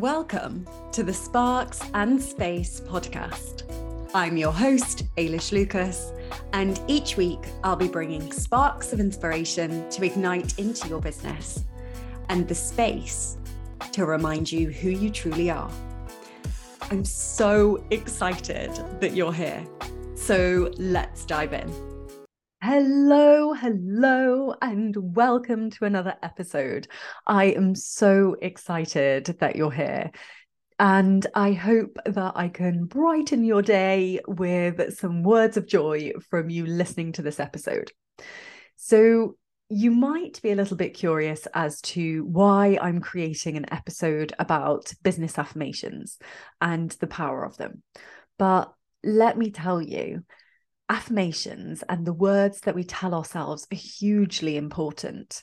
Welcome to the Sparks and Space podcast. I'm your host, Ailish Lucas, and each week I'll be bringing sparks of inspiration to ignite into your business and the space to remind you who you truly are. I'm so excited that you're here. So let's dive in. Hello, hello, and welcome to another episode. I am so excited that you're here. And I hope that I can brighten your day with some words of joy from you listening to this episode. So, you might be a little bit curious as to why I'm creating an episode about business affirmations and the power of them. But let me tell you, affirmations and the words that we tell ourselves are hugely important.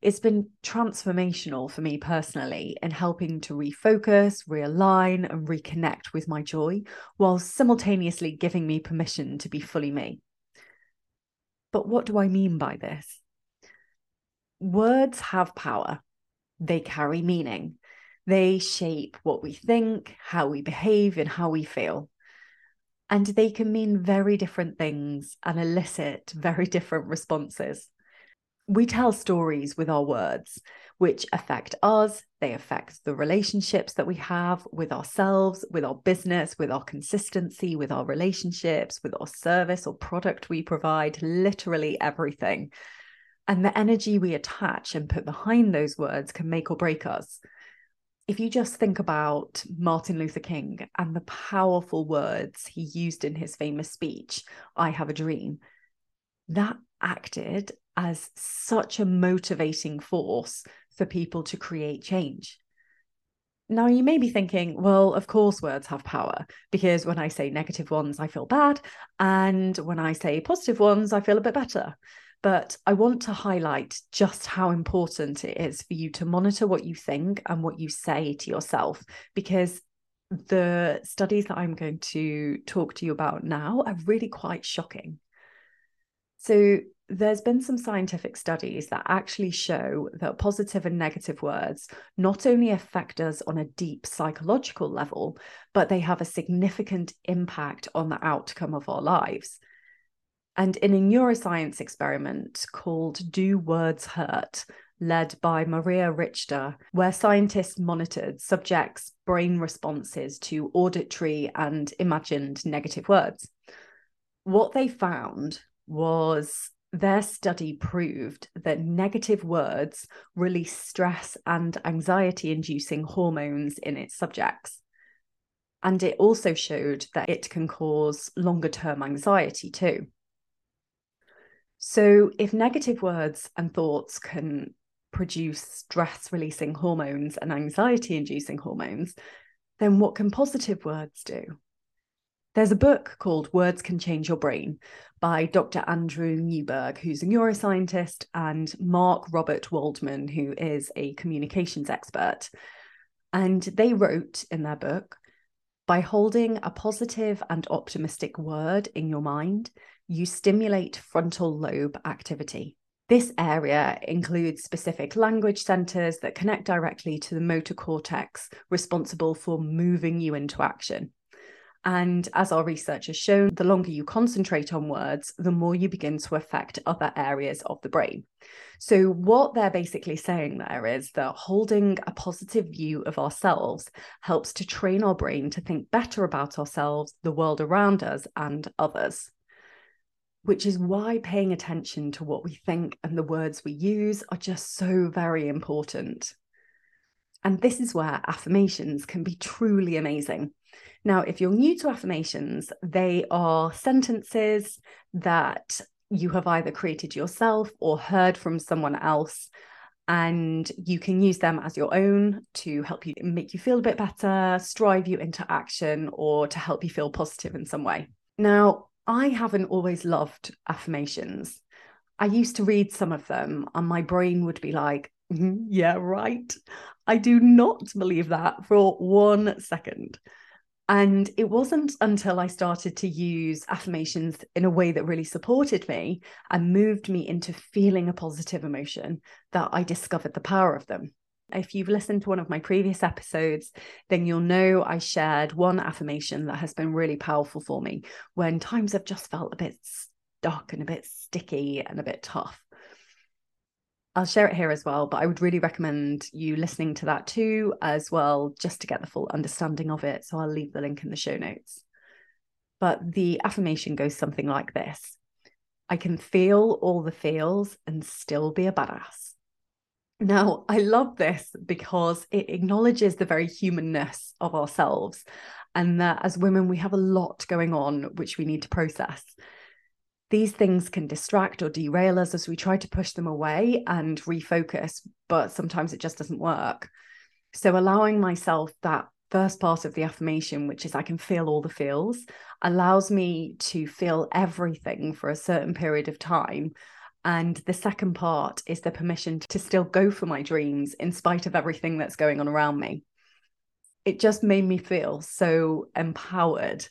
It's been transformational for me personally in helping to refocus, realign, and reconnect with my joy while simultaneously giving me permission to be fully me. But what do I mean by this? Words have power, they carry meaning, they shape what we think, how we behave, and how we feel and they can mean very different things and elicit very different responses. We tell stories with our words, which affect us, they affect the relationships that we have with ourselves, with our business, with our consistency, with our relationships, with our service or product we provide, literally everything. And the energy we attach and put behind those words can make or break us if you just think about Martin Luther King and the powerful words he used in his famous speech, I Have a Dream, that acted as such a motivating force for people to create change. Now, you may be thinking, well, of course, words have power because when I say negative ones, I feel bad. And when I say positive ones, I feel a bit better. But I want to highlight just how important it is for you to monitor what you think and what you say to yourself, because the studies that I'm going to talk to you about now are really quite shocking. So, there's been some scientific studies that actually show that positive and negative words not only affect us on a deep psychological level, but they have a significant impact on the outcome of our lives. And in a neuroscience experiment called Do Words Hurt, led by Maria Richter, where scientists monitored subjects' brain responses to auditory and imagined negative words. What they found was their study proved that negative words release stress and anxiety inducing hormones in its subjects. And it also showed that it can cause longer term anxiety too. So, if negative words and thoughts can produce stress releasing hormones and anxiety inducing hormones, then what can positive words do? There's a book called Words Can Change Your Brain by Dr. Andrew Newberg, who's a neuroscientist, and Mark Robert Waldman, who is a communications expert. And they wrote in their book by holding a positive and optimistic word in your mind, you stimulate frontal lobe activity. This area includes specific language centers that connect directly to the motor cortex responsible for moving you into action. And as our research has shown, the longer you concentrate on words, the more you begin to affect other areas of the brain. So, what they're basically saying there is that holding a positive view of ourselves helps to train our brain to think better about ourselves, the world around us, and others which is why paying attention to what we think and the words we use are just so very important. And this is where affirmations can be truly amazing. Now, if you're new to affirmations, they are sentences that you have either created yourself or heard from someone else. And you can use them as your own to help you make you feel a bit better, strive you into action, or to help you feel positive in some way. Now, I haven't always loved affirmations. I used to read some of them, and my brain would be like, mm, yeah, right. I do not believe that for one second. And it wasn't until I started to use affirmations in a way that really supported me and moved me into feeling a positive emotion that I discovered the power of them. If you've listened to one of my previous episodes, then you'll know I shared one affirmation that has been really powerful for me when times have just felt a bit stuck and a bit sticky and a bit tough. I'll share it here as well, but I would really recommend you listening to that too, as well, just to get the full understanding of it. So I'll leave the link in the show notes. But the affirmation goes something like this I can feel all the feels and still be a badass. Now, I love this because it acknowledges the very humanness of ourselves and that as women, we have a lot going on which we need to process these things can distract or derail us as we try to push them away and refocus, but sometimes it just doesn't work. So, allowing myself that first part of the affirmation, which is I can feel all the feels, allows me to feel everything for a certain period of time. And the second part is the permission to still go for my dreams in spite of everything that's going on around me. It just made me feel so empowered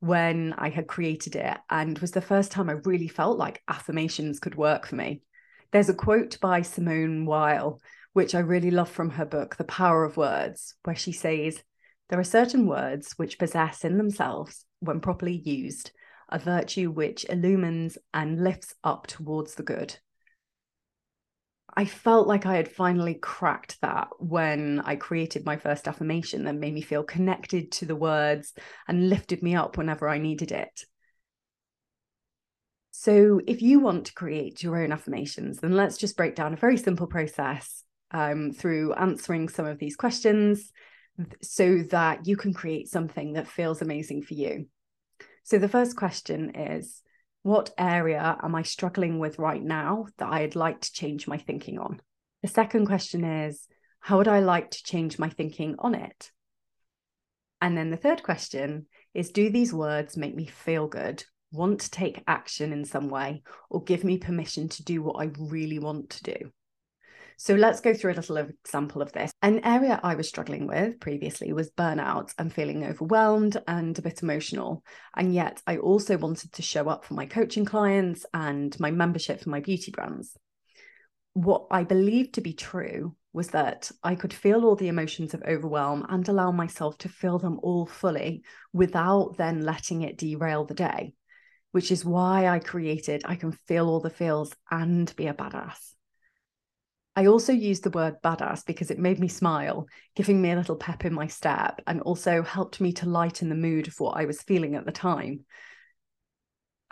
when I had created it and was the first time I really felt like affirmations could work for me. There's a quote by Simone Weil, which I really love from her book, The Power of Words, where she says, There are certain words which possess in themselves, when properly used, a virtue which illumines and lifts up towards the good. I felt like I had finally cracked that when I created my first affirmation that made me feel connected to the words and lifted me up whenever I needed it. So, if you want to create your own affirmations, then let's just break down a very simple process um, through answering some of these questions so that you can create something that feels amazing for you. So, the first question is what area am I struggling with right now that I'd like to change my thinking on? The second question is, how would I like to change my thinking on it? And then the third question is, do these words make me feel good, want to take action in some way, or give me permission to do what I really want to do? So let's go through a little example of this. An area I was struggling with previously was burnout and feeling overwhelmed and a bit emotional. And yet I also wanted to show up for my coaching clients and my membership for my beauty brands. What I believed to be true was that I could feel all the emotions of overwhelm and allow myself to feel them all fully without then letting it derail the day, which is why I created I Can Feel All the Feels and Be a Badass. I also used the word badass because it made me smile, giving me a little pep in my step, and also helped me to lighten the mood of what I was feeling at the time.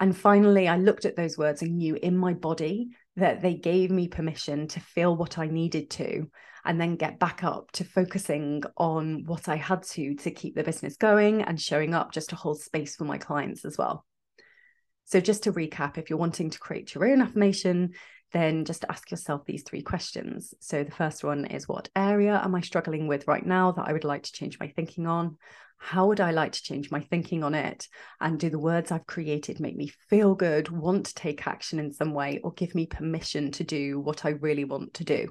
And finally, I looked at those words and knew in my body that they gave me permission to feel what I needed to, and then get back up to focusing on what I had to to keep the business going and showing up just to hold space for my clients as well. So, just to recap, if you're wanting to create your own affirmation, then just ask yourself these three questions. So, the first one is What area am I struggling with right now that I would like to change my thinking on? How would I like to change my thinking on it? And do the words I've created make me feel good, want to take action in some way, or give me permission to do what I really want to do?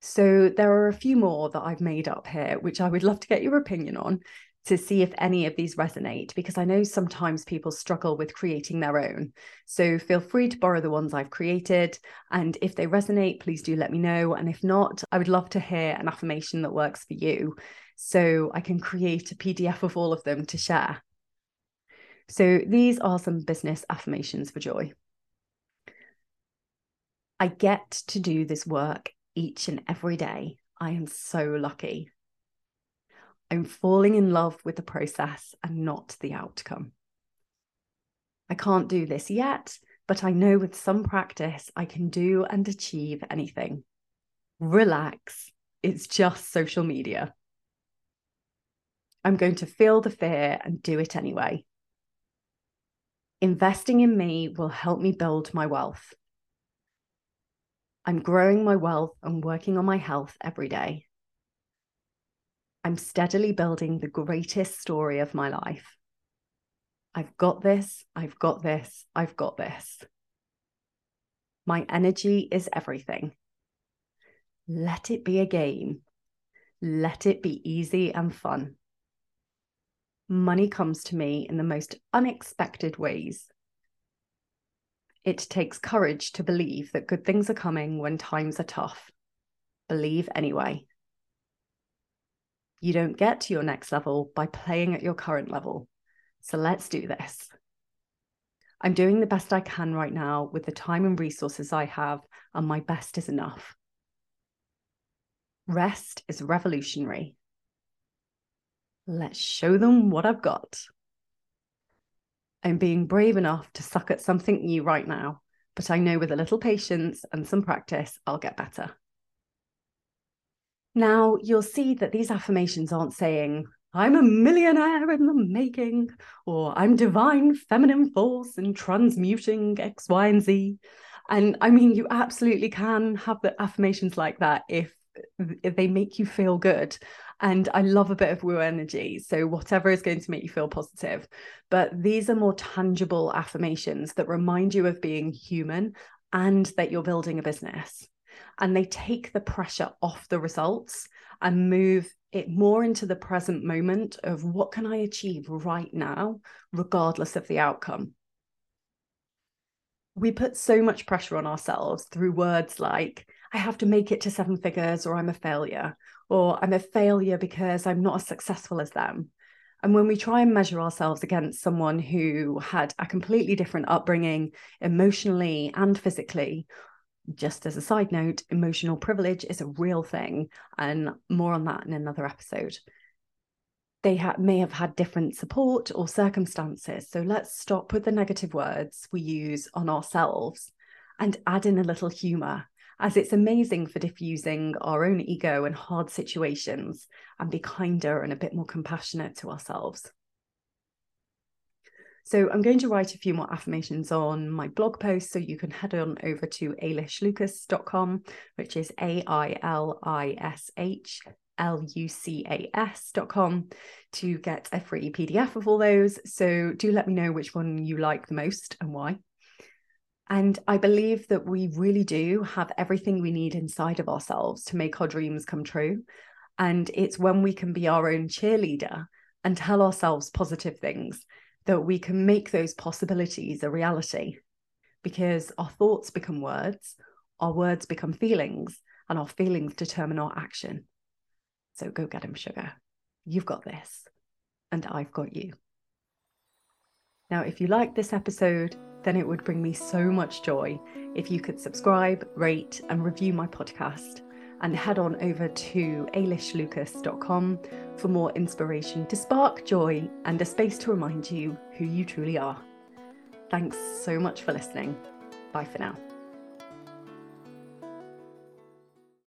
So, there are a few more that I've made up here, which I would love to get your opinion on to see if any of these resonate because I know sometimes people struggle with creating their own. So feel free to borrow the ones I've created. And if they resonate, please do let me know. And if not, I would love to hear an affirmation that works for you so I can create a PDF of all of them to share. So these are some business affirmations for joy. I get to do this work each and every day. I am so lucky. I'm falling in love with the process and not the outcome. I can't do this yet, but I know with some practice I can do and achieve anything. Relax, it's just social media. I'm going to feel the fear and do it anyway. Investing in me will help me build my wealth. I'm growing my wealth and working on my health every day. I'm steadily building the greatest story of my life. I've got this, I've got this, I've got this. My energy is everything. Let it be a game. Let it be easy and fun. Money comes to me in the most unexpected ways. It takes courage to believe that good things are coming when times are tough. Believe anyway. You don't get to your next level by playing at your current level. So let's do this. I'm doing the best I can right now with the time and resources I have, and my best is enough. Rest is revolutionary. Let's show them what I've got. I'm being brave enough to suck at something new right now, but I know with a little patience and some practice, I'll get better. Now, you'll see that these affirmations aren't saying, I'm a millionaire in the making, or I'm divine feminine force and transmuting X, Y, and Z. And I mean, you absolutely can have the affirmations like that if if they make you feel good. And I love a bit of woo energy. So, whatever is going to make you feel positive. But these are more tangible affirmations that remind you of being human and that you're building a business and they take the pressure off the results and move it more into the present moment of what can I achieve right now, regardless of the outcome. We put so much pressure on ourselves through words like, I have to make it to seven figures, or I'm a failure, or I'm a failure because I'm not as successful as them. And when we try and measure ourselves against someone who had a completely different upbringing, emotionally and physically, just as a side note, emotional privilege is a real thing, and more on that in another episode. They ha- may have had different support or circumstances. So let's stop with the negative words we use on ourselves and add in a little humor, as it's amazing for diffusing our own ego in hard situations and be kinder and a bit more compassionate to ourselves. So I'm going to write a few more affirmations on my blog post. So you can head on over to ailishlucas.com, which is A I L I S H L U C A S.com to get a free PDF of all those. So do let me know which one you like the most and why. And I believe that we really do have everything we need inside of ourselves to make our dreams come true. And it's when we can be our own cheerleader and tell ourselves positive things that we can make those possibilities a reality because our thoughts become words, our words become feelings, and our feelings determine our action. So go get him, sugar. You've got this, and I've got you. Now, if you like this episode, then it would bring me so much joy if you could subscribe, rate, and review my podcast and head on over to ailishlucas.com for more inspiration to spark joy and a space to remind you who you truly are. Thanks so much for listening. Bye for now.